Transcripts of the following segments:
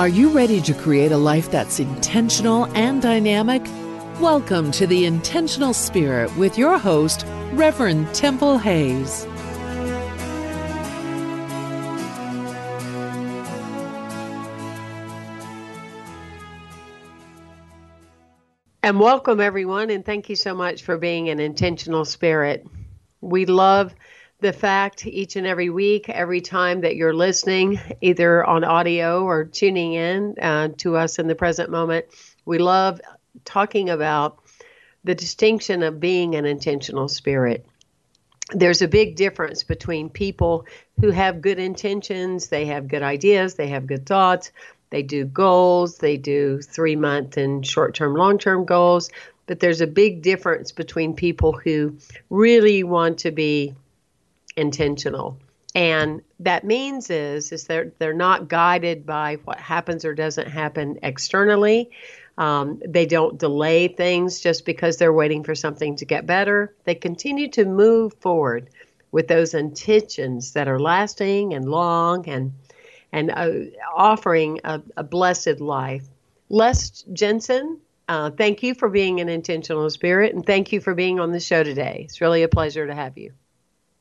Are you ready to create a life that's intentional and dynamic? Welcome to the Intentional Spirit with your host, Reverend Temple Hayes. And welcome, everyone, and thank you so much for being an intentional spirit. We love the fact each and every week, every time that you're listening, either on audio or tuning in uh, to us in the present moment. We love talking about the distinction of being an intentional spirit. There's a big difference between people who have good intentions, they have good ideas, they have good thoughts, they do goals, they do three month and short term, long term goals. But there's a big difference between people who really want to be intentional. And that means is is they're they're not guided by what happens or doesn't happen externally. Um, they don't delay things just because they're waiting for something to get better. They continue to move forward with those intentions that are lasting and long and and uh, offering a, a, blessed life. Les Jensen, uh, thank you for being an intentional spirit, and thank you for being on the show today. It's really a pleasure to have you.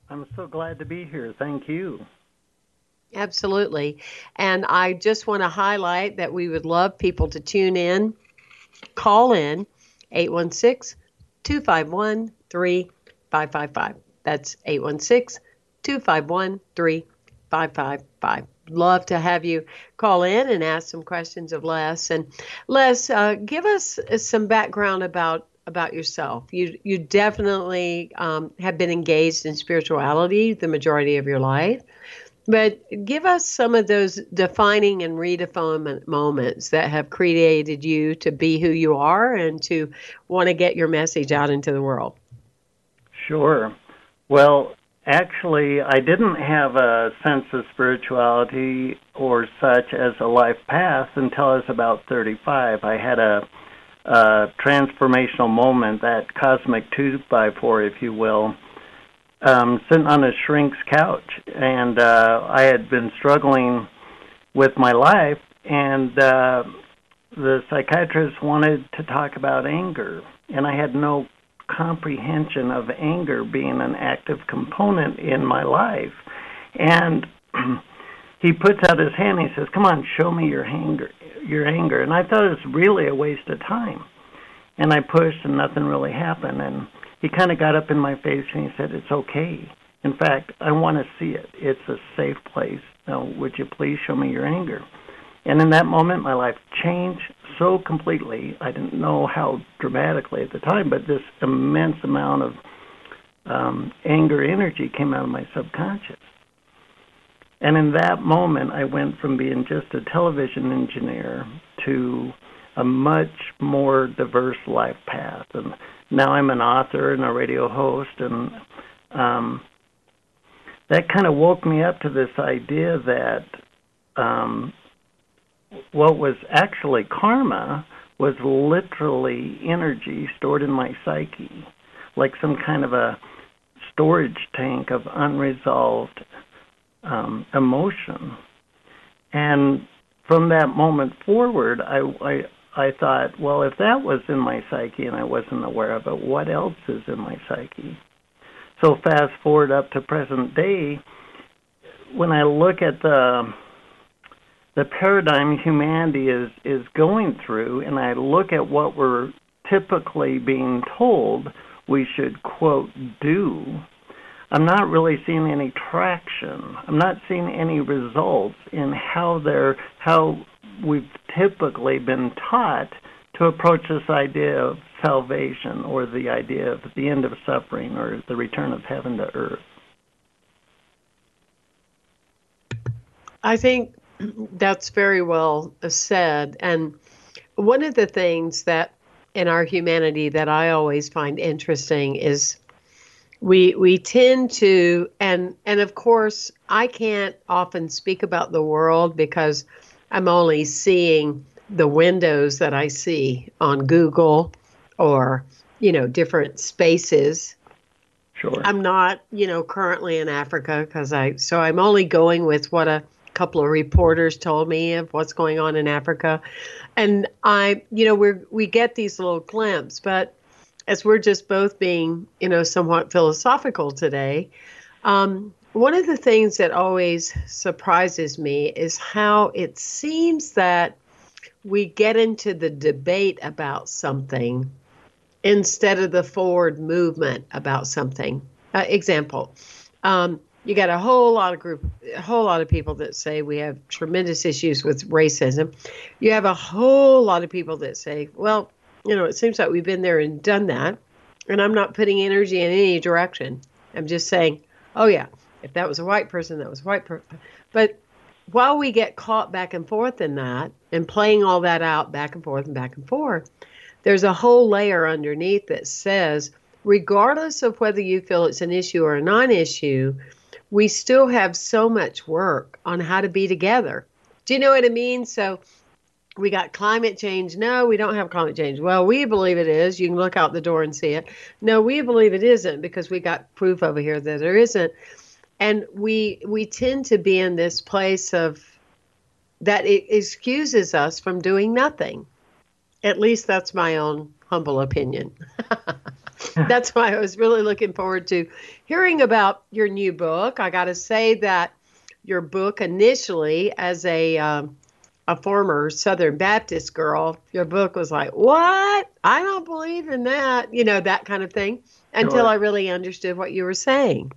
I'm so glad to be here. Thank you. Absolutely. And I just want to highlight that we would love people to tune in, call in 816 251 3555. That's 816 251 3555. Love to have you call in and ask some questions of Les. And Les, uh, give us some background about about yourself. You you definitely um, have been engaged in spirituality the majority of your life, but give us some of those defining and redefining moments that have created you to be who you are and to want to get your message out into the world. Sure. Well, actually, I didn't have a sense of spirituality or such as a life path until I was about 35. I had a uh, transformational moment, that cosmic two by four, if you will, um, sitting on a shrink's couch, and uh, I had been struggling with my life, and uh, the psychiatrist wanted to talk about anger, and I had no comprehension of anger being an active component in my life, and he puts out his hand and he says, "Come on, show me your anger." Your anger, and I thought it was really a waste of time. And I pushed, and nothing really happened. And he kind of got up in my face and he said, "It's okay. In fact, I want to see it. It's a safe place. Now, would you please show me your anger?" And in that moment, my life changed so completely. I didn't know how dramatically at the time, but this immense amount of um, anger energy came out of my subconscious. And in that moment, I went from being just a television engineer to a much more diverse life path. And now I'm an author and a radio host, and um, that kind of woke me up to this idea that um, what was actually karma was literally energy stored in my psyche, like some kind of a storage tank of unresolved um, emotion. And from that moment forward, I, I I thought, well, if that was in my psyche and I wasn't aware of it, what else is in my psyche? So fast forward up to present day, when I look at the the paradigm humanity is is going through, and I look at what we're typically being told we should quote do, I'm not really seeing any traction. I'm not seeing any results in how they're how we've typically been taught to approach this idea of salvation or the idea of the end of suffering or the return of heaven to earth. I think that's very well said. And one of the things that in our humanity that I always find interesting is we we tend to and and of course I can't often speak about the world because I'm only seeing the windows that I see on Google or you know different spaces Sure. I'm not, you know, currently in Africa because I, so I'm only going with what a couple of reporters told me of what's going on in Africa. And I, you know, we're, we get these little glimpses, but as we're just both being, you know, somewhat philosophical today, um, one of the things that always surprises me is how it seems that we get into the debate about something instead of the forward movement about something. Uh, example, um, you got a whole lot of group, a whole lot of people that say we have tremendous issues with racism. You have a whole lot of people that say, well, you know, it seems like we've been there and done that, and I'm not putting energy in any direction. I'm just saying, oh yeah, if that was a white person, that was a white person. But while we get caught back and forth in that and playing all that out back and forth and back and forth, there's a whole layer underneath that says, regardless of whether you feel it's an issue or a non issue, we still have so much work on how to be together. Do you know what I mean? So we got climate change. No, we don't have climate change. Well, we believe it is. You can look out the door and see it. No, we believe it isn't because we got proof over here that there isn't. And we we tend to be in this place of that it excuses us from doing nothing. At least that's my own humble opinion. that's why I was really looking forward to hearing about your new book. I got to say that your book initially, as a um, a former Southern Baptist girl, your book was like, "What? I don't believe in that," you know, that kind of thing. Until Sure. I really understood what you were saying.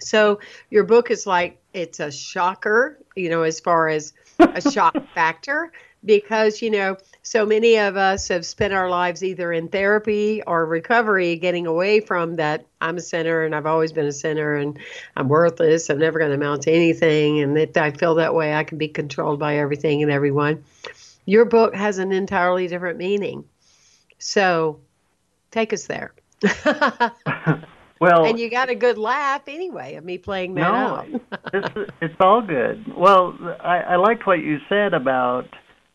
So your book is like it's a shocker, you know, as far as a shock factor, because you know so many of us have spent our lives either in therapy or recovery, getting away from that. I'm a sinner and I've always been a sinner and I'm worthless. I'm never going to amount to anything, and if I feel that way, I can be controlled by everything and everyone. Your book has an entirely different meaning, so take us there. well, and you got a good laugh anyway of me playing that no, out. it's, it's all good. Well, I, I liked what you said about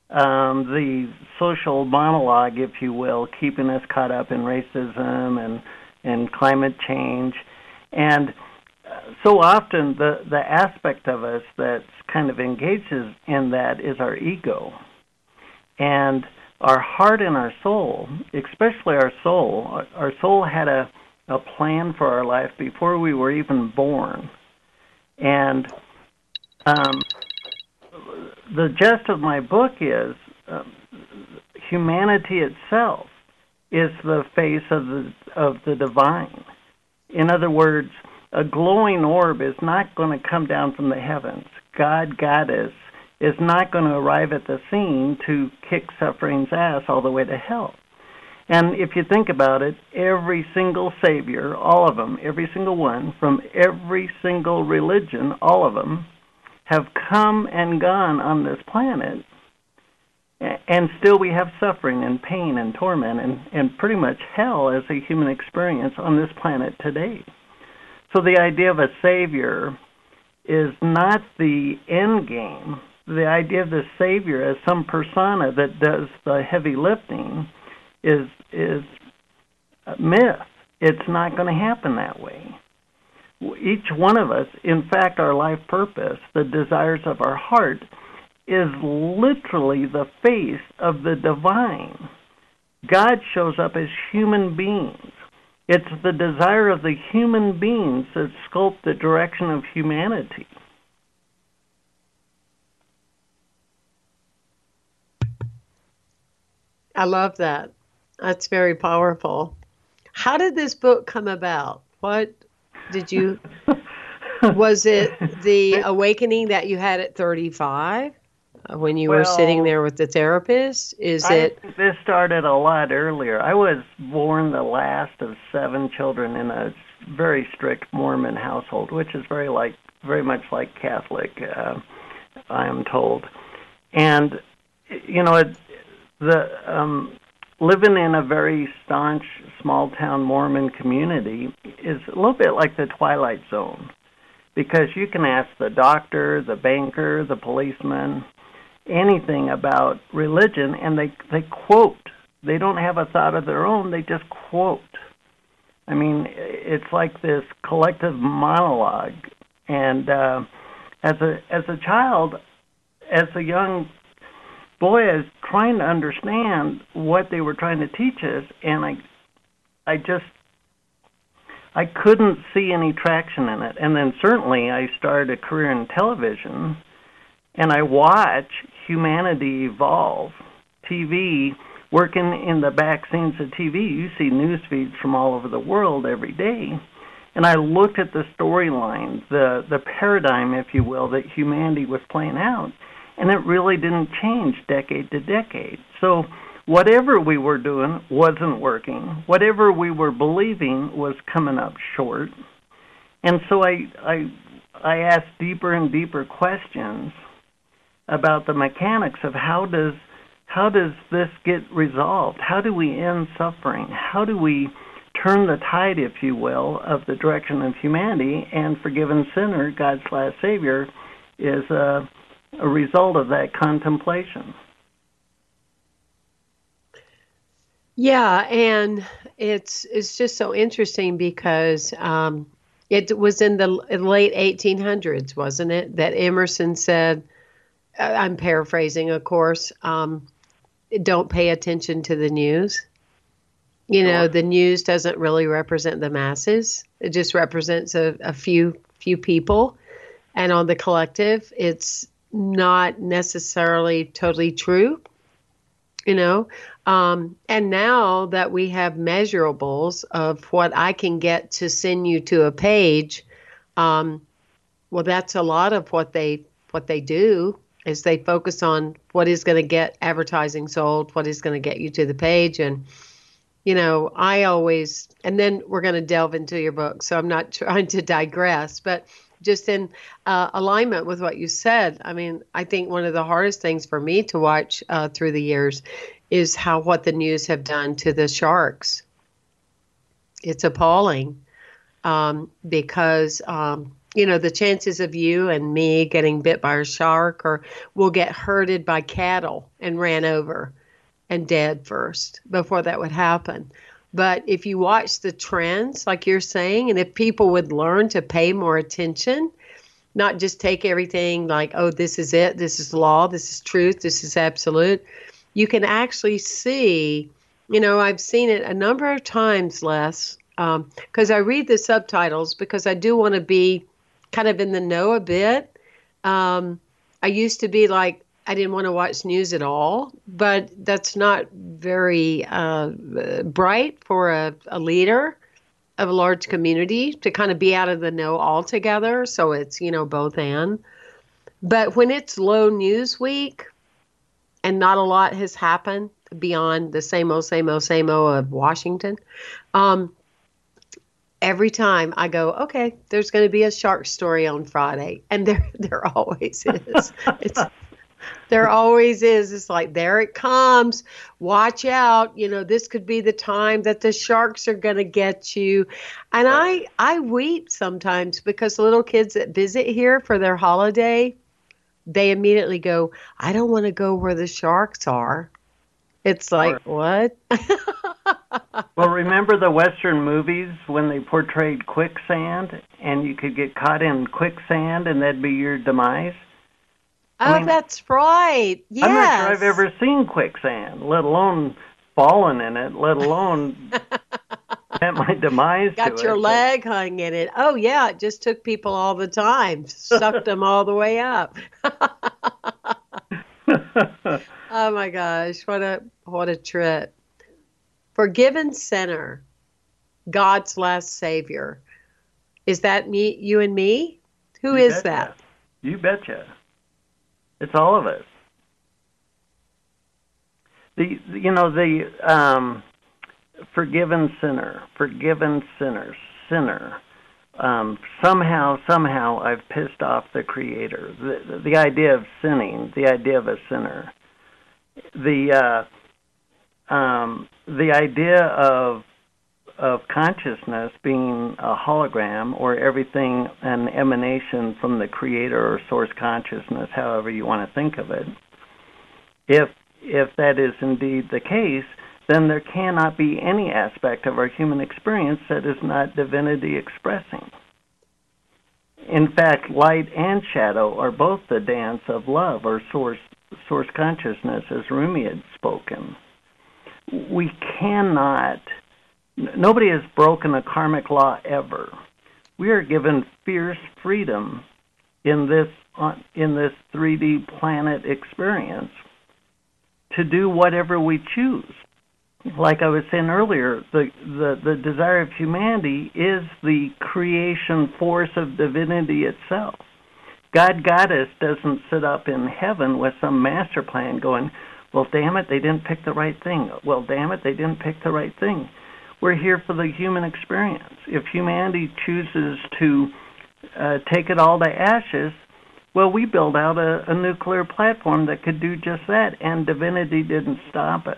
um, the social monologue, if you will, keeping us caught up in racism and and climate change, and uh, so often the the aspect of us that kind of engages in that is our ego, and our heart and our soul, especially our soul. Our, our soul had a a plan for our life before we were even born, and um, the gist of my book is um, humanity itself is the face of the of the divine. In other words, a glowing orb is not going to come down from the heavens. God Goddess is not going to arrive at the scene to kick suffering's ass all the way to hell. And if you think about it, every single savior, all of them, every single one, from every single religion, all of them, have come and gone on this planet. And still we have suffering and pain and torment and, and pretty much hell as a human experience on this planet today. So the idea of a savior is not the end game. The idea of the savior as some persona that does the heavy lifting is is a myth. It's not going to happen that way each one of us, in fact, our life purpose, the desires of our heart, is literally the face of the divine. God shows up as human beings. It's the desire of the human beings that sculpt the direction of humanity. I love that. That's very powerful. How did this book come about? What did you was it the awakening that you had at 35 uh, when you well, were sitting there with the therapist? Is I, it This started a lot earlier. I was born the last of seven children in a very strict Mormon household, which is very like very much like Catholic, uh, I am told. And you know, it, the um, living in a very staunch small town Mormon community is a little bit like the Twilight Zone because you can ask the doctor, the banker, the policeman, anything about religion and they they quote. They don't have a thought of their own, they just quote. I mean, it's like this collective monologue and uh as a as a child as a young boy is trying to understand what they were trying to teach us and i i just i couldn't see any traction in it. And then certainly i started a career in television and i watch humanity evolve tv working in the back scenes of tv you see news feeds from all over the world every day. And i looked at the storyline the the paradigm if you will that humanity was playing out and it really didn't change decade to decade. So whatever we were doing wasn't working. Whatever we were believing was coming up short. And so I I I asked deeper and deeper questions about the mechanics of how does how does this get resolved? How do we end suffering? How do we turn the tide, if you will, of the direction of humanity and forgiven sinner, God's last savior, is uh, a result of that contemplation. Yeah, and it's it's just so interesting because um, it was in the late 1800s, wasn't it, that Emerson said, uh, I'm paraphrasing, of course, um, don't pay attention to the news. You sure. know, the news doesn't really represent the masses. It just represents a, a few few people, and on the collective, it's not necessarily totally true you know? Um, and now that we have measurables of what i can get to send you to a page um, well that's a lot of what they what they do is they focus on what is going to get advertising sold what is going to get you to the page and you know i always and then we're going to delve into your book so i'm not trying to digress but just in uh, alignment with what you said. I mean, I think one of the hardest things for me to watch uh, through the years is how what the news have done to the sharks. It's appalling um, because um, you know the chances of you and me getting bit by a shark or we'll get herded by cattle and ran over and dead first before that would happen. But if you watch the trends, like you're saying, and if people would learn to pay more attention, not just take everything like, oh, this is it, this is law, this is truth, this is absolute, you can actually see, you know, I've seen it a number of times, Les because um, I read the subtitles because I do want to be kind of in the know a bit. Um, I used to be like, I didn't want to watch news at all, but that's not very uh, bright for a, a, leader of a large community to kind of be out of the know altogether. So it's, you know, both and. But when it's low news week and not a lot has happened beyond the same old, same old, same old of Washington, um, every time I go, okay, there's going to be a shark story on Friday, and there there always is. it's there always is. It's like, there it comes. Watch out. You know, this could be the time that the sharks are going to get you. And I, I weep sometimes because little kids that visit here for their holiday, they immediately go, I don't want to go where the sharks are. It's like, what? well, remember the Western movies when they portrayed quicksand and you could get caught in quicksand and that'd be your demise? Oh, I mean, that's right. Yes. I'm not sure I've ever seen quicksand, let alone fallen in it, let alone at my demise. Got your it, leg but... hung in it. Oh yeah, it just took people all the time, sucked them all the way up. oh my gosh, what a what a trip. Forgiven sinner, God's last savior. Is that me you and me? Who You is betcha. that? You betcha. It's all of us. The you know the um, forgiven sinner, forgiven sinner, sinner. Um, somehow, somehow, I've pissed off the Creator. The, the idea of sinning, the idea of a sinner, the uh, um, the idea of of consciousness being a hologram or everything an emanation from the creator or source consciousness however you want to think of it if if that is indeed the case then there cannot be any aspect of our human experience that is not divinity expressing. In fact light and shadow are both the dance of love or source source consciousness as rumi had spoken. We cannot Nobody has broken a karmic law ever. We are given fierce freedom in this uh, in this 3D planet experience to do whatever we choose. Like I was saying earlier, the, the, the desire of humanity is the creation force of divinity itself. God Goddess doesn't sit up in heaven with some master plan going, well, damn it, they didn't pick the right thing. Well, damn it, they didn't pick the right thing we're here for the human experience. If humanity chooses to uh, take it all to ashes, well, we build out a, a nuclear platform that could do just that, and divinity didn't stop us.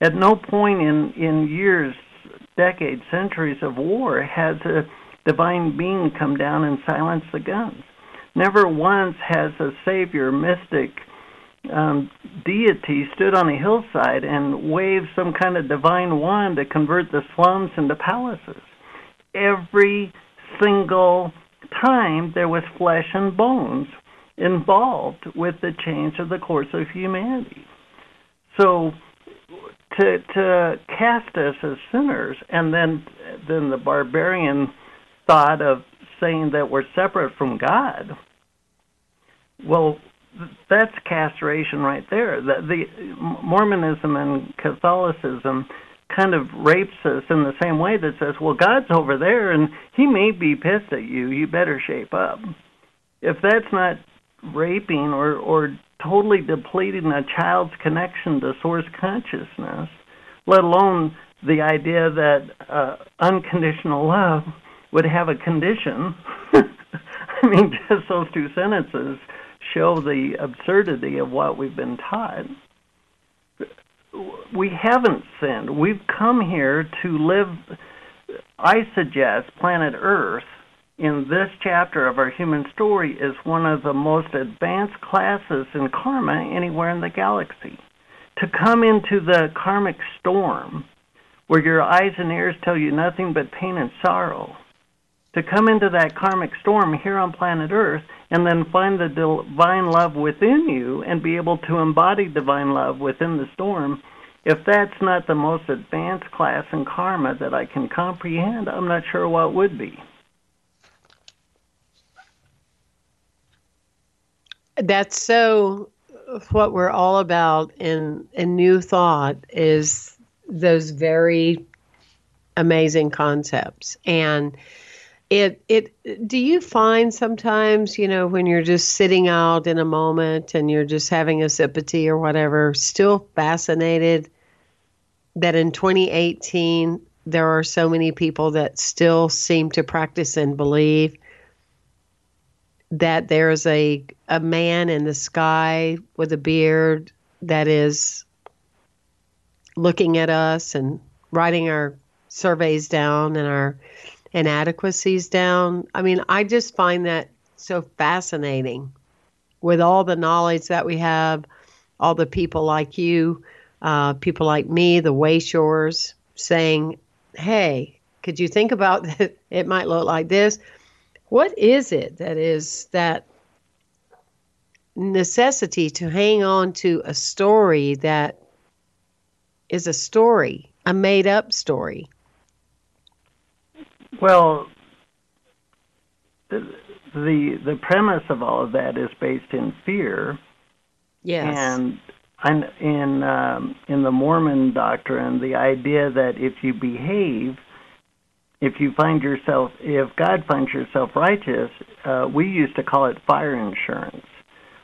At no point in, in years, decades, centuries of war has a divine being come down and silence the guns. Never once has a savior, mystic, um, deity stood on a hillside and waved some kind of divine wand to convert the slums into palaces. Every single time there was flesh and bones involved with the change of the course of humanity. So to to cast us as sinners and then then the barbarian thought of saying that we're separate from God. Well, that's castration right there. The, the Mormonism and Catholicism kind of rapes us in the same way that says, "Well, God's over there, and He may be pissed at you. You better shape up." If that's not raping or or totally depleting a child's connection to source consciousness, let alone the idea that uh, unconditional love would have a condition. I mean, just those two sentences show the absurdity of what we've been taught. We haven't sinned. We've come here to live, I suggest, planet Earth in this chapter of our human story is one of the most advanced classes in karma anywhere in the galaxy. To come into the karmic storm where your eyes and ears tell you nothing but pain and sorrow to come into that karmic storm here on planet Earth and then find the divine love within you and be able to embody divine love within the storm, if that's not the most advanced class in karma that I can comprehend, I'm not sure what would be. That's so what we're all about in in new thought is those very amazing concepts and it it do you find sometimes you know when you're just sitting out in a moment and you're just having a sip of tea or whatever still fascinated that in 2018 there are so many people that still seem to practice and believe that there's a a man in the sky with a beard that is looking at us and writing our surveys down and our inadequacies down. I mean, I just find that so fascinating with all the knowledge that we have, all the people like you, uh, people like me, the Wayshowers, saying, hey, could you think about that? It might look like this. What is it that is that necessity to hang on to a story that is a story, a made up story? Well, the, the premise of all of that is based in fear. Yes. And in um, in the Mormon doctrine, the idea that if you behave, if you find yourself, if God finds yourself righteous, uh, we used to call it fire insurance.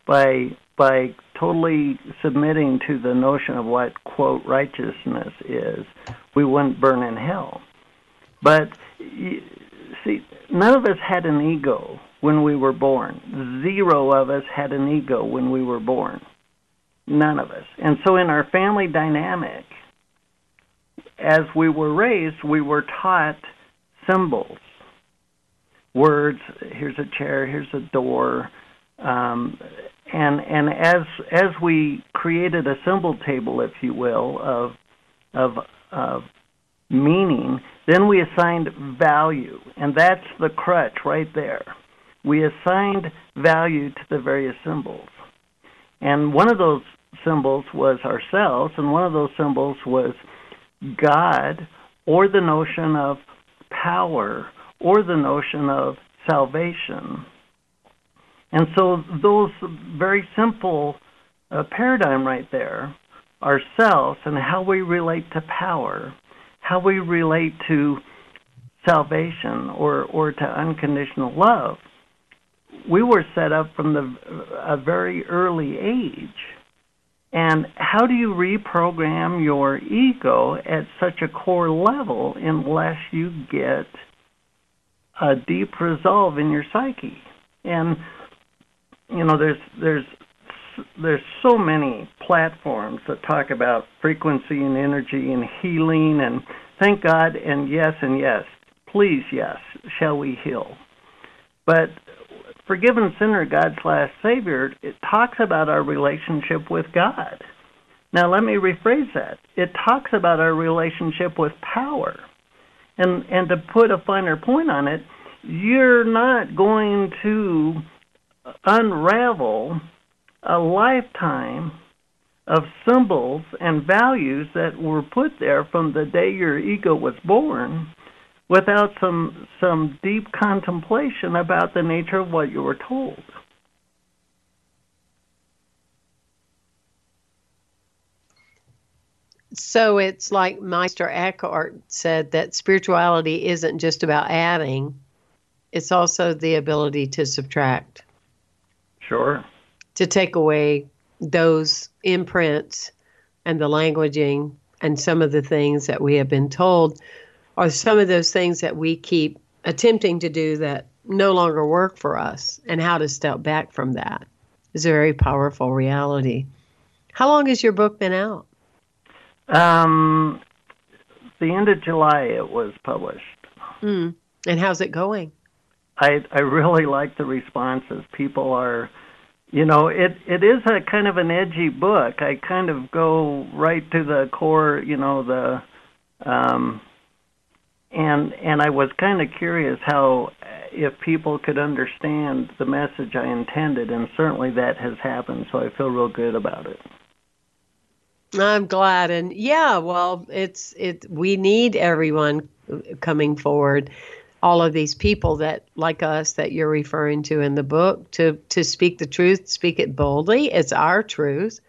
By by totally submitting to the notion of what quote righteousness is, we wouldn't burn in hell. But see, none of us had an ego when we were born. Zero of us had an ego when we were born. None of us. And so in our family dynamic, as we were raised, we were taught symbols, words. Here's a chair. Here's a door. Um, and and as as we created a symbol table, if you will, of of of meaning, then we assigned value, and that's the crutch right there. We assigned value to the various symbols, and one of those symbols was ourselves, and one of those symbols was God, or the notion of power, or the notion of salvation. And so those very simple uh, paradigm right there, ourselves and how we relate to power, how we relate to salvation or, or to unconditional love, we were set up from the a very early age. And how do you reprogram your ego at such a core level unless you get a deep resolve in your psyche? And you know, there's there's there's so many platforms that talk about frequency and energy and healing and thank God and yes and yes, please yes, shall we heal? But forgiven sinner, God's last savior, it talks about our relationship with God. Now let me rephrase that. It talks about our relationship with power. And and to put a finer point on it, you're not going to unravel a lifetime of symbols and values that were put there from the day your ego was born without some some deep contemplation about the nature of what you were told. So it's like Meister Eckhart said that spirituality isn't just about adding, it's also the ability to subtract. Sure. To take away those imprints and the languaging and some of the things that we have been told are some of those things that we keep attempting to do that no longer work for us and how to step back from that is a very powerful reality. How long has your book been out? Um, the end of July it was published. Mm. And how's it going? I I really like the responses. People are, you know, it it is a kind of an edgy book. I kind of go right to the core, you know, the, um, and and I was kind of curious how if people could understand the message I intended, and certainly that has happened. So I feel real good about it. I'm glad, and yeah, well, it's it. We need everyone coming forward all of these people that like us that you're referring to in the book to to speak the truth speak it boldly. It's our truth.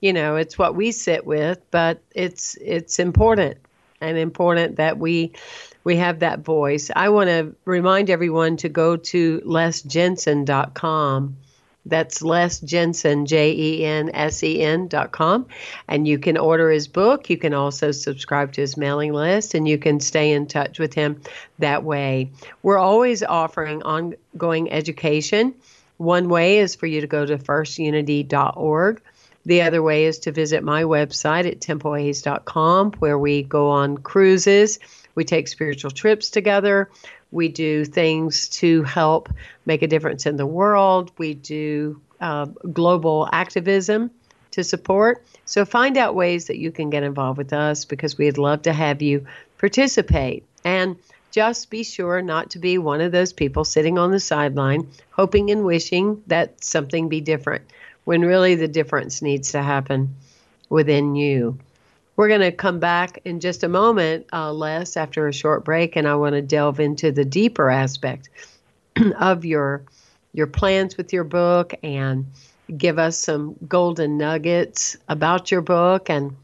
You know it's what we sit with but it's it's important and important that we we have that voice. I want to remind everyone to go to lesjensen.com that's Les Jensen, J E N S E N dot com. And you can order his book. You can also subscribe to his mailing list and you can stay in touch with him that way. We're always offering ongoing education. One way is for you to go to firstunity.org. The other way is to visit my website at templehayes.com, where we go on cruises. We take spiritual trips together. We do things to help make a difference in the world. We do uh, global activism to support. So find out ways that you can get involved with us because we'd love to have you participate. And just be sure not to be one of those people sitting on the sideline hoping and wishing that something be different when really the difference needs to happen within you. We're going to come back in just a moment, uh, Les, after a short break, and I want to delve into the deeper aspect of your your plans with your book and give us some golden nuggets about your book and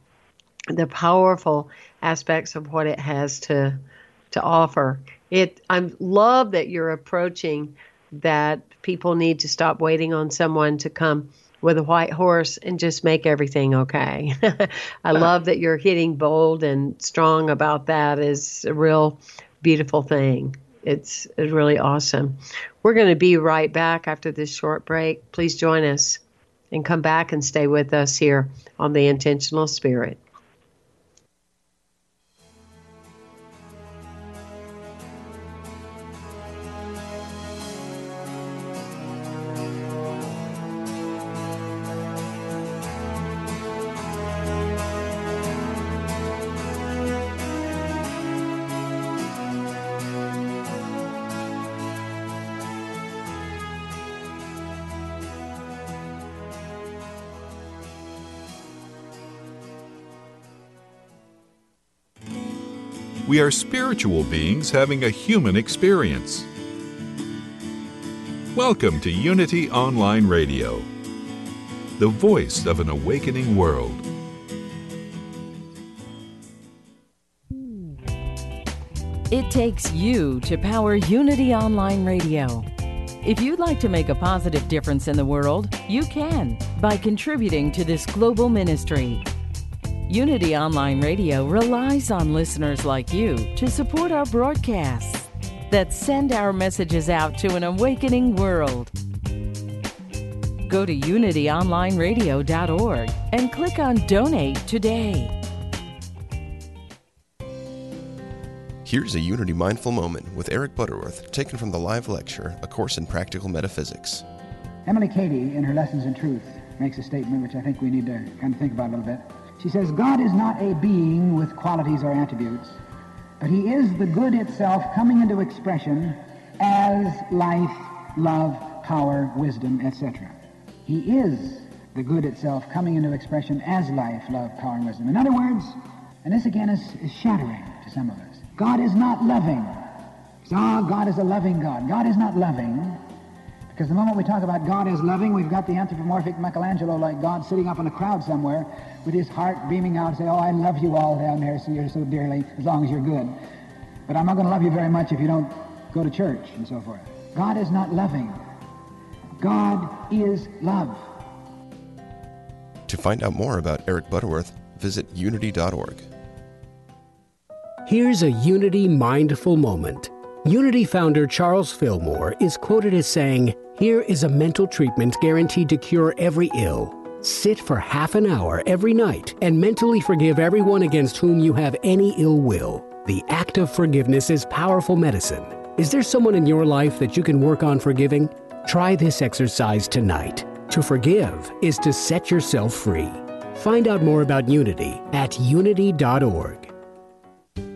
the powerful aspects of what it has to to offer. It I love that you're approaching that people need to stop waiting on someone to come with a white horse and just make everything okay. I love that you're hitting bold and strong about that is a real beautiful thing. It's, it's really awesome. We're going to be right back after this short break. Please join us and come back and stay with us here on the Intentional Spirit. We are spiritual beings having a human experience. Welcome to Unity Online Radio, the voice of an awakening world. It takes you to power Unity Online Radio. If you'd like to make a positive difference in the world, you can by contributing to this global ministry. Unity Online Radio relies on listeners like you to support our broadcasts that send our messages out to an awakening world. Go to unityonlineradio.org and click on Donate today. Here's a Unity Mindful Moment with Eric Butterworth, taken from the live lecture, A Course in Practical Metaphysics. Emily Cady, in her Lessons in Truth, makes a statement which I think we need to kind of think about a little bit. She says, God is not a being with qualities or attributes, but he is the good itself coming into expression as life, love, power, wisdom, etc. He is the good itself coming into expression as life, love, power, and wisdom. In other words, and this again is, is shattering to some of us, God is not loving. Ah, God is a loving God. God is not loving. Because the moment we talk about God as loving, we've got the anthropomorphic Michelangelo like God sitting up in a crowd somewhere with his heart beaming out and say, Oh, I love you all down there so you're so dearly, as long as you're good. But I'm not going to love you very much if you don't go to church and so forth. God is not loving. God is love. To find out more about Eric Butterworth, visit unity.org. Here's a Unity mindful moment. Unity founder Charles Fillmore is quoted as saying, Here is a mental treatment guaranteed to cure every ill. Sit for half an hour every night and mentally forgive everyone against whom you have any ill will. The act of forgiveness is powerful medicine. Is there someone in your life that you can work on forgiving? Try this exercise tonight. To forgive is to set yourself free. Find out more about Unity at unity.org.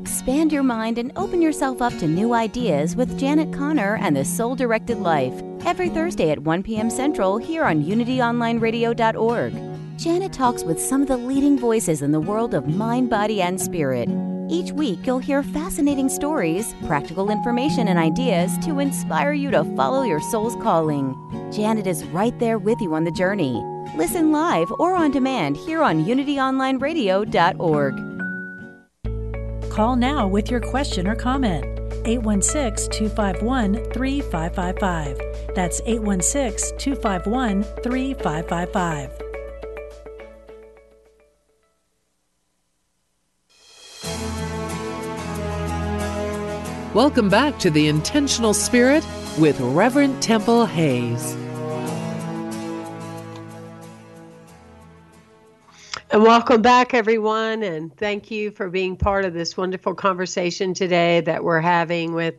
Expand your mind and open yourself up to new ideas with Janet Conner and the Soul Directed Life every Thursday at 1 p.m. Central here on UnityOnlineRadio.org. Janet talks with some of the leading voices in the world of mind, body, and spirit. Each week, you'll hear fascinating stories, practical information, and ideas to inspire you to follow your soul's calling. Janet is right there with you on the journey. Listen live or on demand here on UnityOnlineRadio.org. Call now with your question or comment. 816 251 3555. That's 816 251 3555. Welcome back to The Intentional Spirit with Reverend Temple Hayes. And welcome back, everyone. And thank you for being part of this wonderful conversation today that we're having with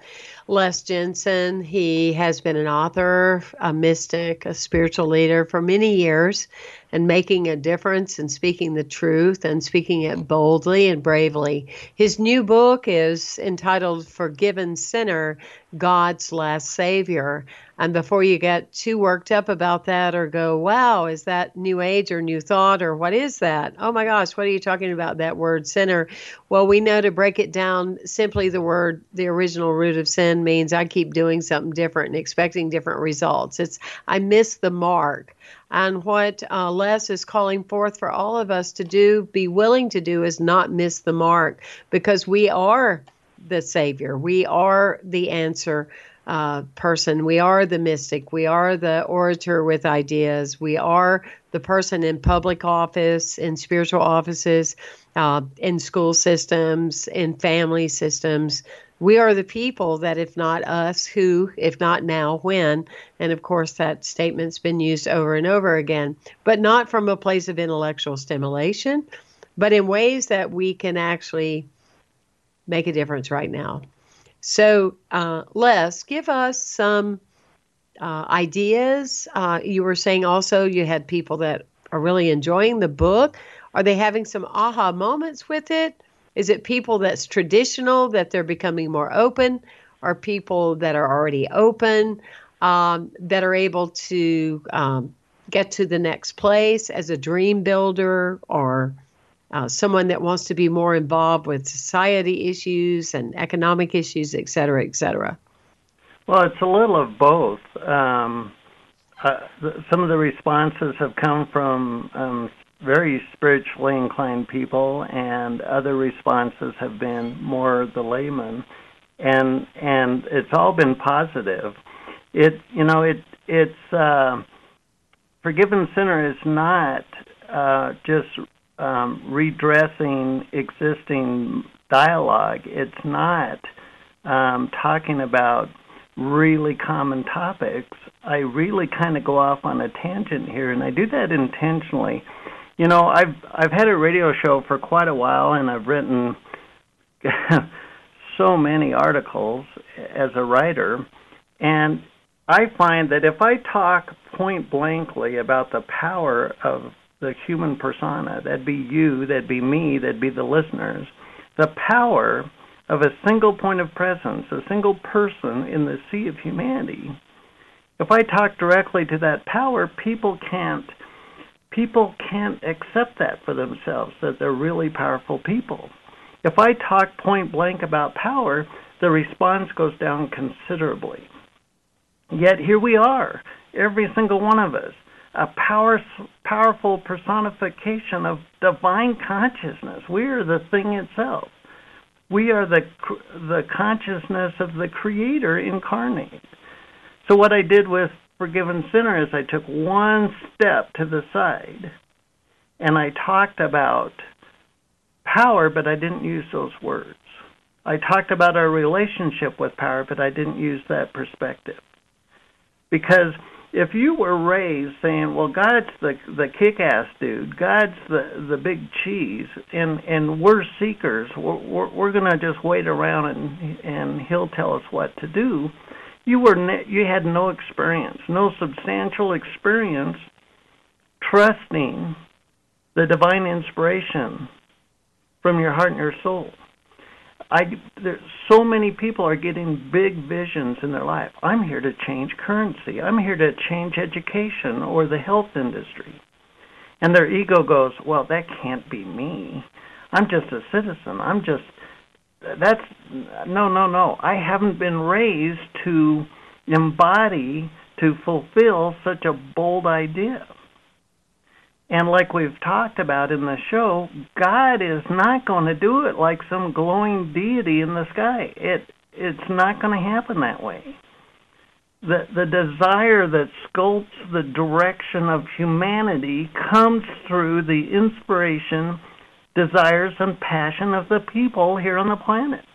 Les Jensen. He has been an author, a mystic, a spiritual leader for many years and making a difference and speaking the truth and speaking it boldly and bravely. His new book is entitled Forgiven Sinner God's Last Savior. And before you get too worked up about that or go, wow, is that new age or new thought or what is that? Oh my gosh, what are you talking about, that word sinner? Well, we know to break it down, simply the word, the original root of sin means I keep doing something different and expecting different results. It's I miss the mark. And what uh, Les is calling forth for all of us to do, be willing to do, is not miss the mark because we are the Savior. We are the answer uh, person. We are the mystic. We are the orator with ideas. We are the person in public office, in spiritual offices, uh, in school systems, in family systems, we are the people that, if not us, who, if not now, when. And of course, that statement's been used over and over again, but not from a place of intellectual stimulation, but in ways that we can actually make a difference right now. So, uh, Les, give us some uh, ideas. Uh, you were saying also you had people that are really enjoying the book. Are they having some aha moments with it? Is it people that's traditional that they're becoming more open, or people that are already open um, that are able to um, get to the next place as a dream builder or uh, someone that wants to be more involved with society issues and economic issues, et cetera, et cetera? Well, it's a little of both. Um, uh, some of the responses have come from um, very spiritually inclined people, and other responses have been more the layman, and and it's all been positive. It you know it it's uh, forgiven sinner is not uh, just um, redressing existing dialogue. It's not um, talking about really common topics. I really kind of go off on a tangent here, and I do that intentionally you know, I've I've had a radio show for quite a while, and I've written so many articles as a writer, and I find that if I talk point blankly about the power of the human persona, that'd be you, that'd be me, that'd be the listeners, the power of a single point of presence, a single person in the sea of humanity. If I talk directly to that power, people can't people can't accept that for themselves, that they're really powerful people. If I talk point blank about power, the response goes down considerably. Yet here we are, every single one of us, a power, powerful personification of divine consciousness. We are the thing itself. We are the the consciousness of the Creator incarnate. So what I did with forgiven sinner is I took one step to the side and I talked about power, but I didn't use those words. I talked about our relationship with power, but I didn't use that perspective. Because if you were raised saying, "Well, God's the the kick-ass dude, God's the the big cheese," and and we're seekers, we're we're, we're going to just wait around and and He'll tell us what to do, you were ne- you had no experience, no substantial experience trusting the divine inspiration from your heart and your soul. I there so many people are getting big visions in their life. I'm here to change currency. I'm here to change education or the health industry. And their ego goes, "Well, that can't be me. I'm just a citizen. I'm just that's no, no, no. I haven't been raised to embody, to fulfill such a bold idea. And like we've talked about in the show, God is not going to do it like some glowing deity in the sky. It it's not going to happen that way. The the desire that sculpts the direction of humanity comes through the inspiration desires and passion of the people here on the planet.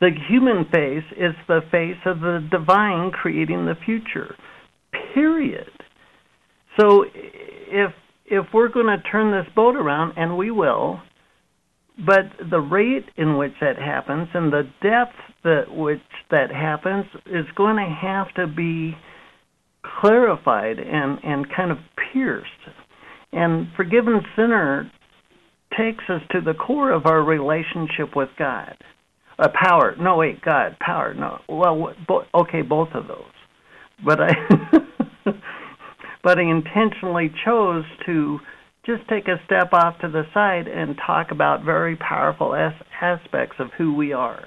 The human face is the face of the divine creating the future. Period. So if if we're going to turn this boat around and we will, but the rate in which that happens and the depth that which that happens is going to have to be clarified and, and kind of pierced. And forgiven sinner takes us to the core of our relationship with God. A power. No, wait, God, power. No. Well, bo- okay, both of those. But I but I intentionally chose to just take a step off to the side and talk about very powerful as- aspects of who we are.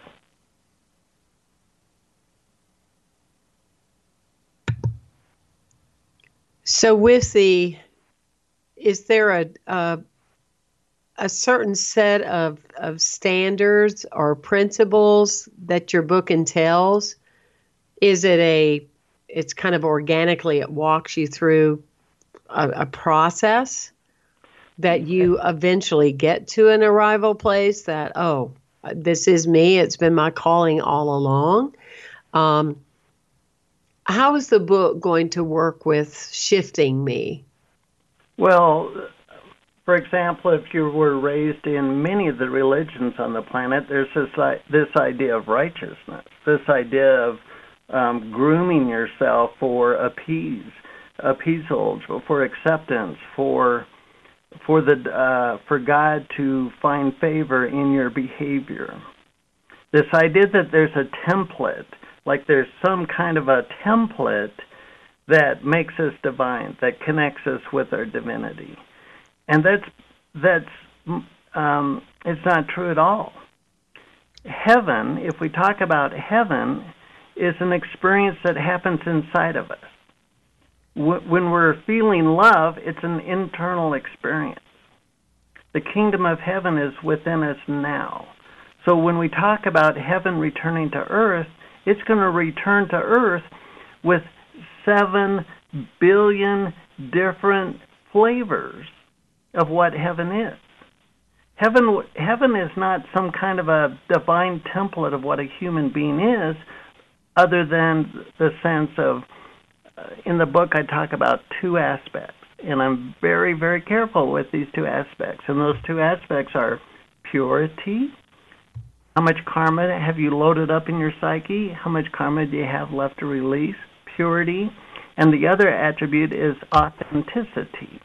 So, with the, is there a a, a certain set of, of standards or principles that your book entails? Is it a, it's kind of organically, it walks you through a, a process that you eventually get to an arrival place that, oh, this is me, it's been my calling all along. Um, how is the book going to work with shifting me? Well, for example, if you were raised in many of the religions on the planet, there's this this idea of righteousness, this idea of um, grooming yourself for appease, appeasal, for acceptance, for for the uh, for God to find favor in your behavior. This idea that there's a template like there's some kind of a template that makes us divine, that connects us with our divinity, and that's that's um, it's not true at all. Heaven, if we talk about heaven, is an experience that happens inside of us. When we're feeling love, it's an internal experience. The kingdom of heaven is within us now. So when we talk about heaven returning to earth, it's going to return to Earth with 7 billion different flavors of what heaven is. Heaven, heaven is not some kind of a divine template of what a human being is, other than the sense of, uh, in the book, I talk about two aspects. And I'm very, very careful with these two aspects. And those two aspects are purity how much karma have you loaded up in your psyche? How much karma do you have left to release? Purity. And the other attribute is authenticity.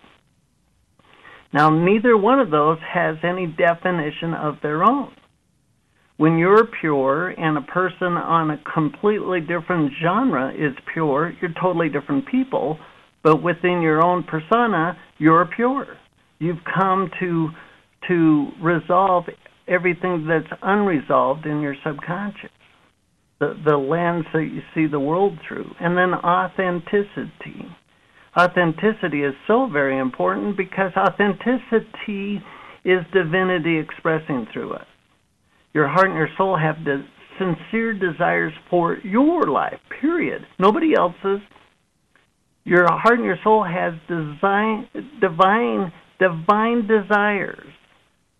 Now, neither one of those has any definition of their own. When you're pure and a person on a completely different genre is pure, you're totally different people, but within your own persona, you're pure. You've come to to resolve everything that's unresolved in your subconscious, the, the lens that you see the world through. And then authenticity. Authenticity is so very important because authenticity is divinity expressing through us. Your heart and your soul have the sincere desires for your life, period. Nobody else's. Your heart and your soul has design, divine, divine desires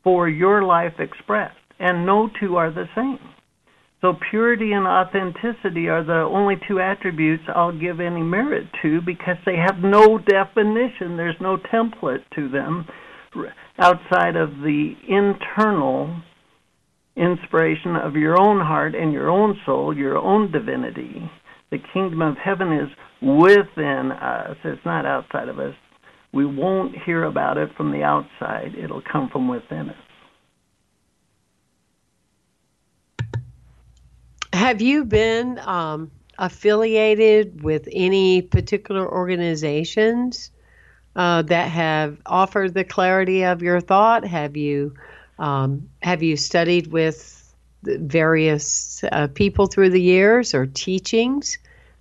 for your life expressed, and no two are the same. So purity and authenticity are the only two attributes I'll give any merit to because they have no definition. There's no template to them outside of the internal inspiration of your own heart and your own soul, your own divinity. The kingdom of heaven is within us, it's not outside of us. We won't hear about it from the outside, it'll come from within us. Have you been um, affiliated with any particular organizations uh, that have offered the clarity of your thought? Have you um, have you studied with various uh, people through the years or teachings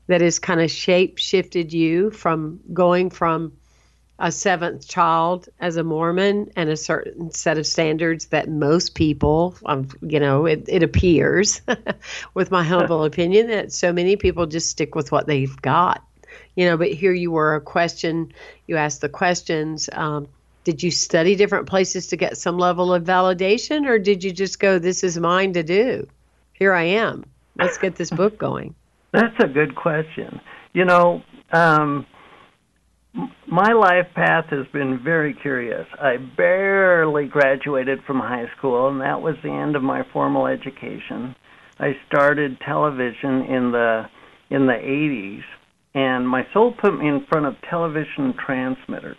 that has kind of shape shifted you from going from a seventh child as a Mormon and a certain set of standards that most people, um, you know, it, it appears, with my humble opinion, that so many people just stick with what they've got, you know. But here you were, a question, you asked the questions. Um, did you study different places to get some level of validation, or did you just go, "This is mine to do"? Here I am. Let's get this book going. That's a good question. You know. Um, my life path has been very curious. I barely graduated from high school, and that was the end of my formal education. I started television in the in the 80s, and my soul put me in front of television transmitters.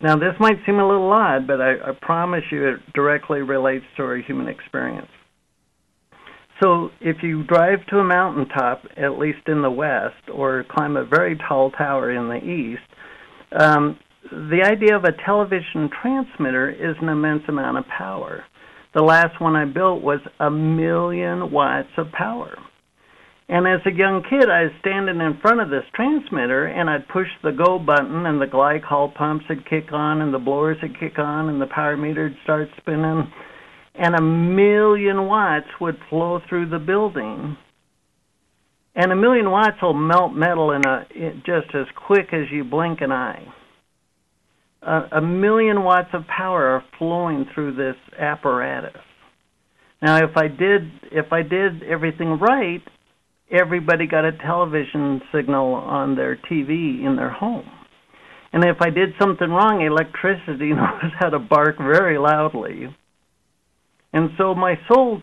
Now, this might seem a little odd, but I, I promise you it directly relates to our human experience. So, if you drive to a mountaintop, at least in the west, or climb a very tall tower in the east, um, the idea of a television transmitter is an immense amount of power. The last one I built was a million watts of power. And as a young kid, I was standing in front of this transmitter, and I'd push the go button, and the glycol pumps would kick on, and the blowers would kick on, and the power meter would start spinning, and a million watts would flow through the building. And a million watts will melt metal in a in just as quick as you blink an eye. A, a million watts of power are flowing through this apparatus. Now, if I did if I did everything right, everybody got a television signal on their TV in their home. And if I did something wrong, electricity knows how to bark very loudly. And so my soul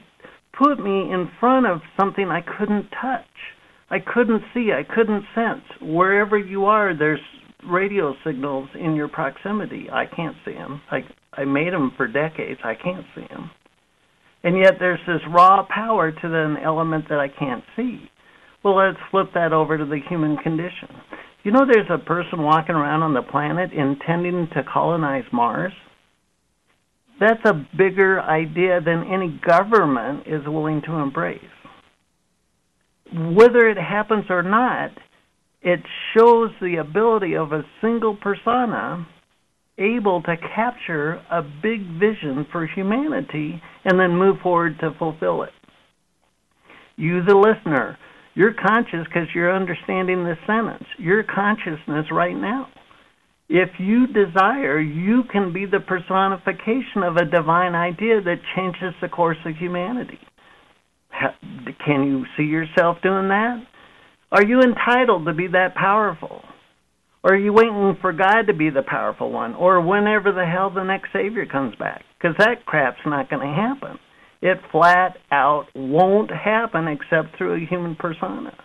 put me in front of something I couldn't touch. I couldn't see, I couldn't sense. Wherever you are, there's radio signals in your proximity. I can't see them. I I made them for decades. I can't see them. And yet there's this raw power to an element that I can't see. Well, let's flip that over to the human condition. You know, there's a person walking around on the planet intending to colonize Mars. That's a bigger idea than any government is willing to embrace. Whether it happens or not, it shows the ability of a single persona able to capture a big vision for humanity and then move forward to fulfill it. You, the listener, you're conscious because you're understanding this sentence. Your consciousness right now. If you desire, you can be the personification of a divine idea that changes the course of humanity. Can you see yourself doing that? Are you entitled to be that powerful? Or are you waiting for God to be the powerful one? Or whenever the hell the next Savior comes back? Because that crap's not going to happen. It flat out won't happen except through a human persona.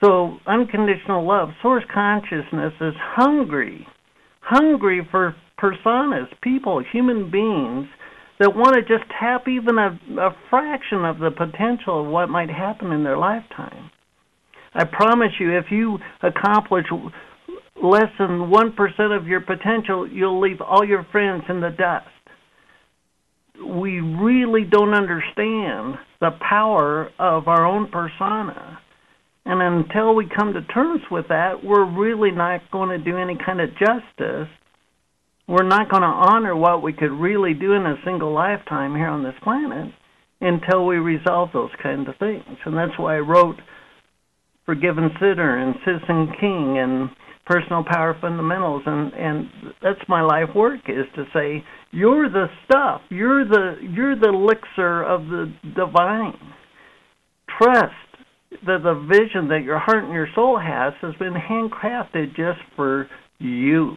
So, unconditional love, source consciousness is hungry, hungry for personas, people, human beings that want to just tap even a, a fraction of the potential of what might happen in their lifetime. I promise you, if you accomplish less than 1% of your potential, you'll leave all your friends in the dust we really don't understand the power of our own persona. And until we come to terms with that, we're really not going to do any kind of justice. We're not going to honor what we could really do in a single lifetime here on this planet until we resolve those kinds of things. And that's why I wrote Forgiven Sinner and Citizen King and personal power fundamentals and and that's my life work is to say you're the stuff you're the you're the elixir of the divine trust that the vision that your heart and your soul has has been handcrafted just for you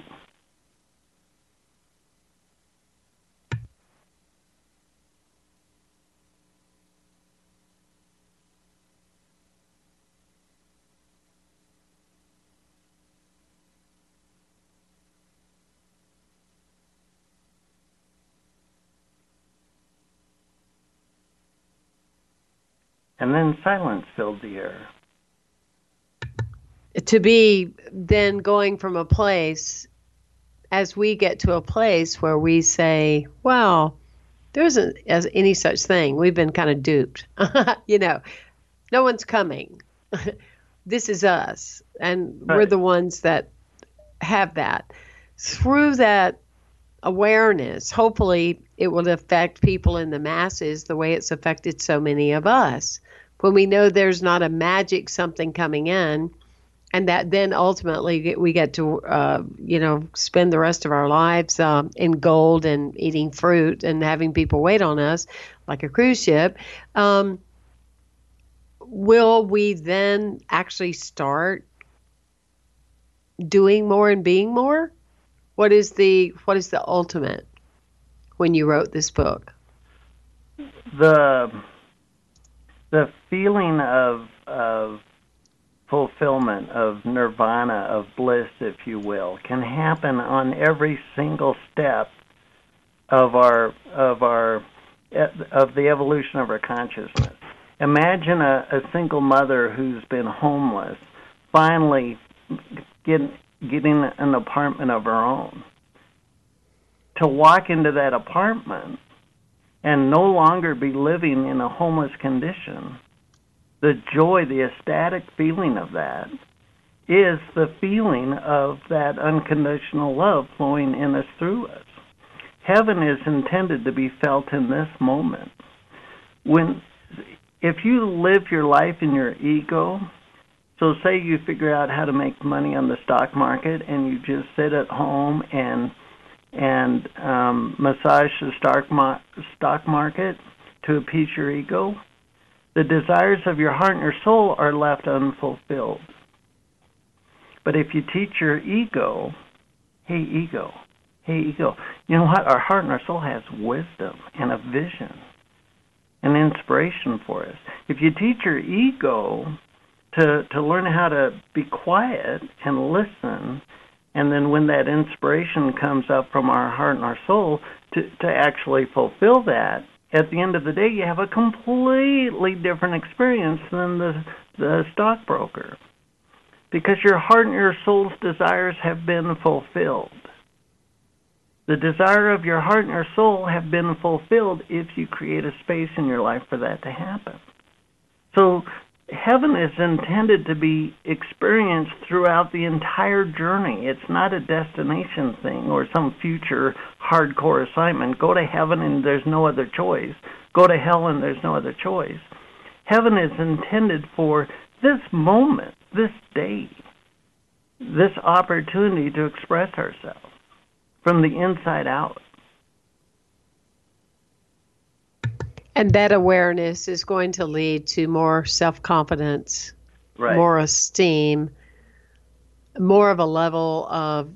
and then silence filled the air. To be then going from a place, as we get to a place where we say, well, there isn't as any such thing. We've been kind of duped. you know, no one's coming. this is us. And right. we're the ones that have that. Through that awareness, hopefully it will affect people in the masses the way it's affected so many of us when we know there's not a magic something coming in and that then ultimately we get to uh, you know spend the rest of our lives um, in gold and eating fruit and having people wait on us like a cruise ship um, will we then actually start doing more and being more? What is the what is the ultimate when you wrote this book? The the feeling of of fulfillment of nirvana of bliss if you will can happen on every single step of our of our of the evolution of our consciousness. Imagine a, a single mother who's been homeless finally getting getting an apartment of her own. To walk into that apartment and no longer be living in a homeless condition, the joy, the ecstatic feeling of that is the feeling of that unconditional love flowing in us through us. Heaven is intended to be felt in this moment. When if you live your life in your ego, so say you figure out how to make money on the stock market and you just sit at home and and um, massage the stock, mar- stock market to appease your ego, the desires of your heart and your soul are left unfulfilled. But if you teach your ego, hey, ego, hey, ego, you know what? Our heart and our soul has wisdom and a vision and inspiration for us. If you teach your ego to, to learn how to be quiet and listen and then when that inspiration comes up from our heart and our soul to, to actually fulfill that, at the end of the day, you have a completely different experience than the, the stockbroker. Because your heart and your soul's desires have been fulfilled. The desire of your heart and your soul have been fulfilled if you create a space in your life for that to happen. So heaven is intended to be experienced throughout the entire journey. It's not a destination thing or some future hardcore assignment. Go to heaven and there's no other choice. Go to hell and there's no other choice. Heaven is intended for this moment, this day, this opportunity to express ourselves from the inside out. And that awareness is going to lead to more self confidence, right. more esteem, more of a level of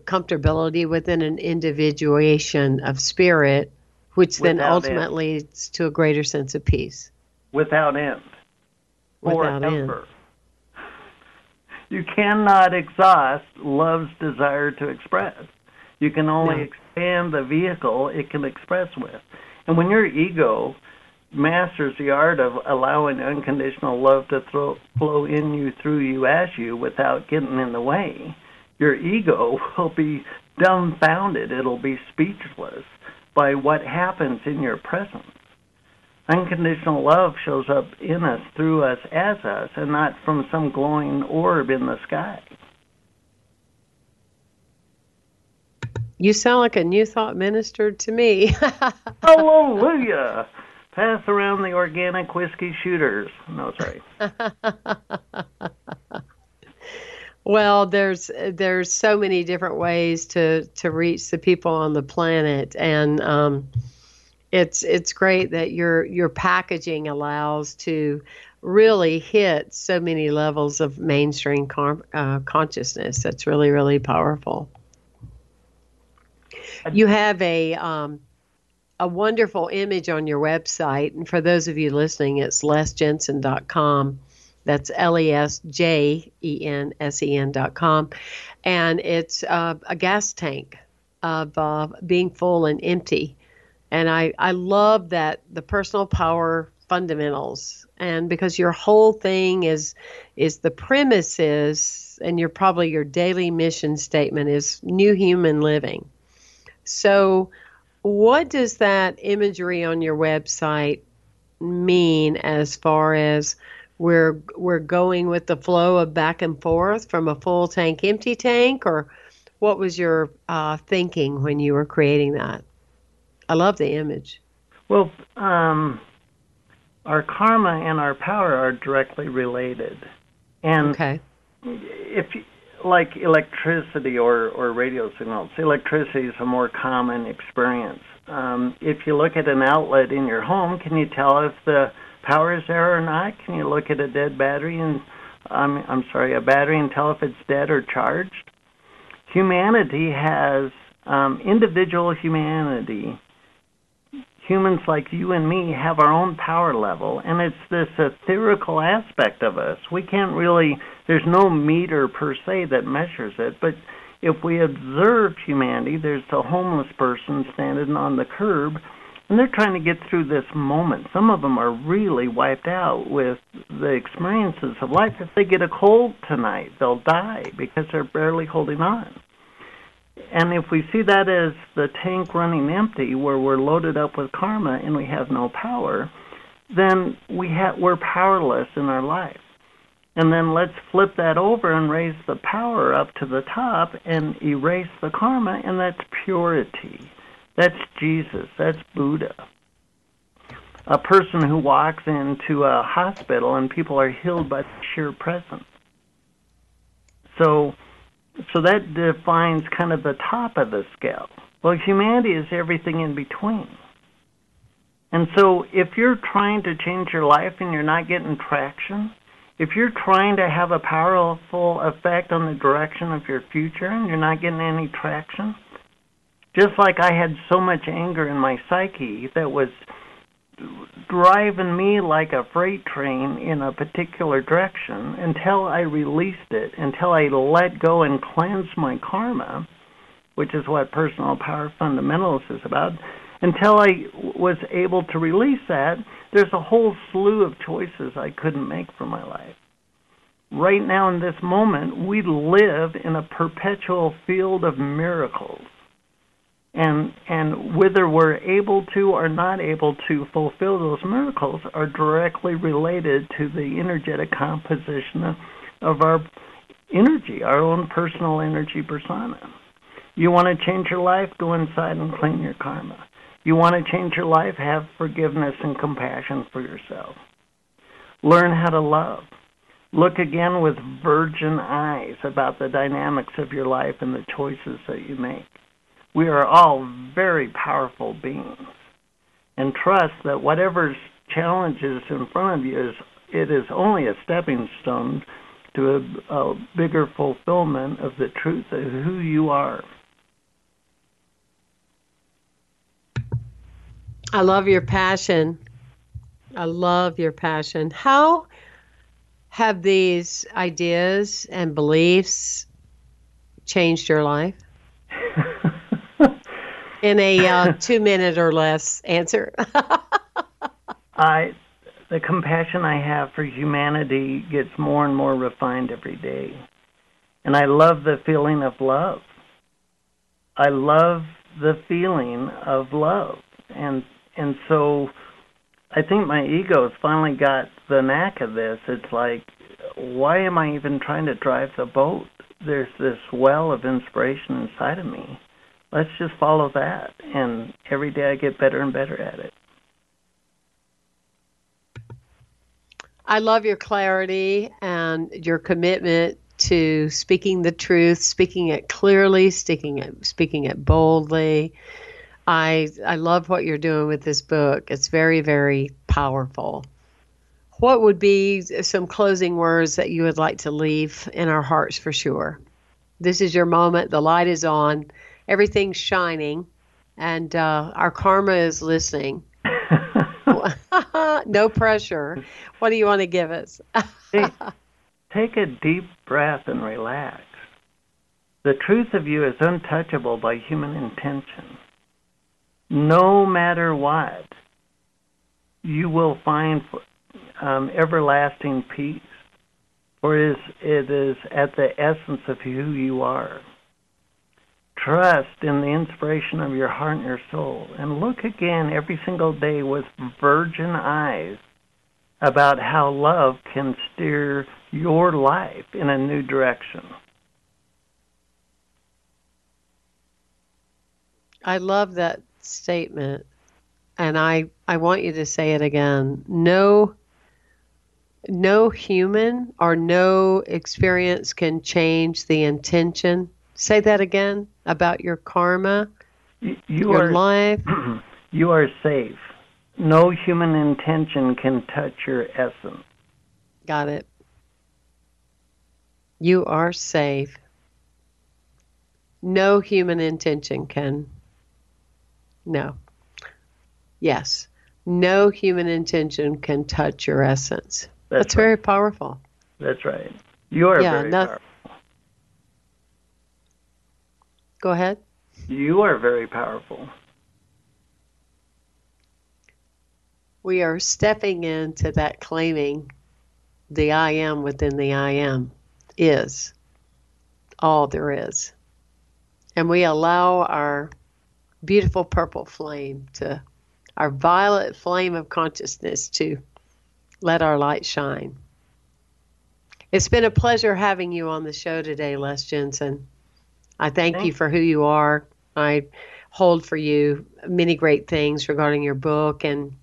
comfortability within an individuation of spirit, which then ultimately end. leads to a greater sense of peace. Without end. Without end. Forever. You cannot exhaust love's desire to express. You can only No. expand the vehicle it can express with. And when your ego masters the art of allowing unconditional love to throw, flow in you, through you, as you, without getting in the way, your ego will be dumbfounded. It'll be speechless by what happens in your presence. Unconditional love shows up in us, through us, as us, and not from some glowing orb in the sky. You sound like a new thought minister to me. Hallelujah! Pass around the organic whiskey shooters. No, sorry. Well, there's there's so many different ways to to reach the people on the planet, and um, it's it's great that your your packaging allows to really hit so many levels of mainstream con- uh, consciousness. That's really really powerful. You have a um, a wonderful image on your website, and for those of you listening, it's lesjensen.com. That's L E S J E N S E N dot com. And it's uh, a gas tank of uh, being full and empty. And I, I love that the personal power fundamentals. And because your whole thing is is the premise is, and your probably your daily mission statement is new human living. So, what does that imagery on your website mean as far as we're we're going with the flow of back and forth from a full tank empty tank? Or what was your uh, thinking when you were creating that? I love the image. Well, um, our karma and our power are directly related. And okay. if you, like electricity or, or radio signals, electricity is a more common experience. Um, if you look at an outlet in your home, can you tell if the power is there or not? Can you look at a dead battery and I'm I'm sorry, a battery and tell if it's dead or charged. Humanity has um, individual humanity. Humans like you and me have our own power level, and it's this etherical aspect of us. We can't really, there's no meter per se that measures it, but if we observe humanity, there's a homeless person standing on the curb and they're trying to get through this moment. Some of them are really wiped out with the experiences of life. If they get a cold tonight, they'll die because they're barely holding on. And if we see that as the tank running empty, where we're loaded up with karma and we have no power, then we ha- we're powerless in our life. And then let's flip that over and raise the power up to the top and erase the karma, and that's purity. That's Jesus. That's Buddha. A person who walks into a hospital and people are healed by sheer presence. So, so that defines kind of the top of the scale. Well, humanity is everything in between. And so, if you're trying to change your life and you're not getting traction, if you're trying to have a powerful effect on the direction of your future and you're not getting any traction, just like I had so much anger in my psyche that was driving me like a freight train in a particular direction until I released it, until I let go and cleanse my karma, which is what personal power fundamentals is about. Until I was able to release that, there's a whole slew of choices I couldn't make for my life. Right now, in this moment, we live in a perpetual field of miracles and and whether we're able to or not able to fulfill those miracles are directly related to the energetic composition of, of our energy, our own personal energy persona. You want to change your life, go inside and clean your karma. You want to change your life, have forgiveness and compassion for yourself. Learn how to love. Look again with virgin eyes about the dynamics of your life and the choices that you make. We are all very powerful beings. And trust that whatever challenges in front of you is it is only a stepping stone to a, a bigger fulfillment of the truth of who you are. I love your passion. I love your passion. How have these ideas and beliefs changed your life? in a uh, two minute or less answer. I, the compassion I have for humanity gets more and more refined every day, and I love the feeling of love. I love the feeling of love, and and so I think my ego's finally got the knack of this. It's like, why am I even trying to drive the boat? There's this well of inspiration inside of me let's just follow that. And every day I get better and better at it. I love your clarity and your commitment to speaking the truth, speaking it clearly, speaking it, speaking it boldly. I I love what you're doing with this book. It's very very powerful. What would be some closing words that you would like to leave in our hearts for sure? This is your moment. The light is on everything's shining, and uh, our karma is listening. no pressure. What do you want to give us? take, take a deep breath and relax. The truth of you is untouchable by human intention. No matter what, you will find um, everlasting peace, for it is, it is at the essence of who you are. Trust in the inspiration of your heart and your soul. And look again every single day with virgin eyes about how love can steer your life in a new direction. I love that statement. And I, I want you to say it again. No no human or no experience can change the intention Say that again about your karma, you your are, life. You are safe. No human intention can touch your essence. Got it. You are safe. No human intention can. No. Yes. No human intention can touch your essence. That's, That's very powerful. That's right. You are Yeah, very no- powerful. Go ahead. You are very powerful. We are stepping into that claiming the I am within the I am is all there is. And we allow our beautiful purple flame to, our violet flame of consciousness to let our light shine. It's been a pleasure having you on the show today, Les Jensen. I thank you for who you are. I hold for you many great things regarding your book and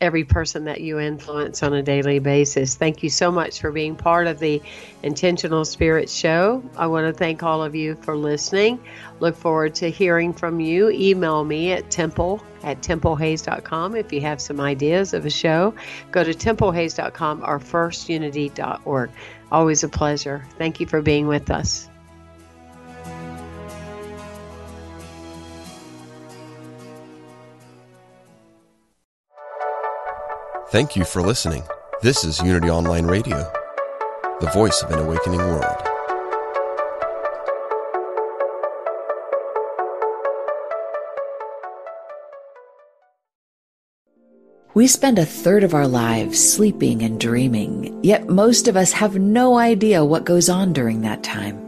every person that you influence on a daily basis. Thank you so much for being part of the Intentional Spirit Show. I want to thank all of you for listening. Look forward to hearing from you. Email me at temple at templehayes.com if you have some ideas of a show. Go to templehayes.com or firstunity.org. Always a pleasure. Thank you for being with us. Thank you for listening. This is Unity Online Radio, the voice of an awakening world. We spend a third of our lives sleeping and dreaming, yet most of us have no idea what goes on during that time.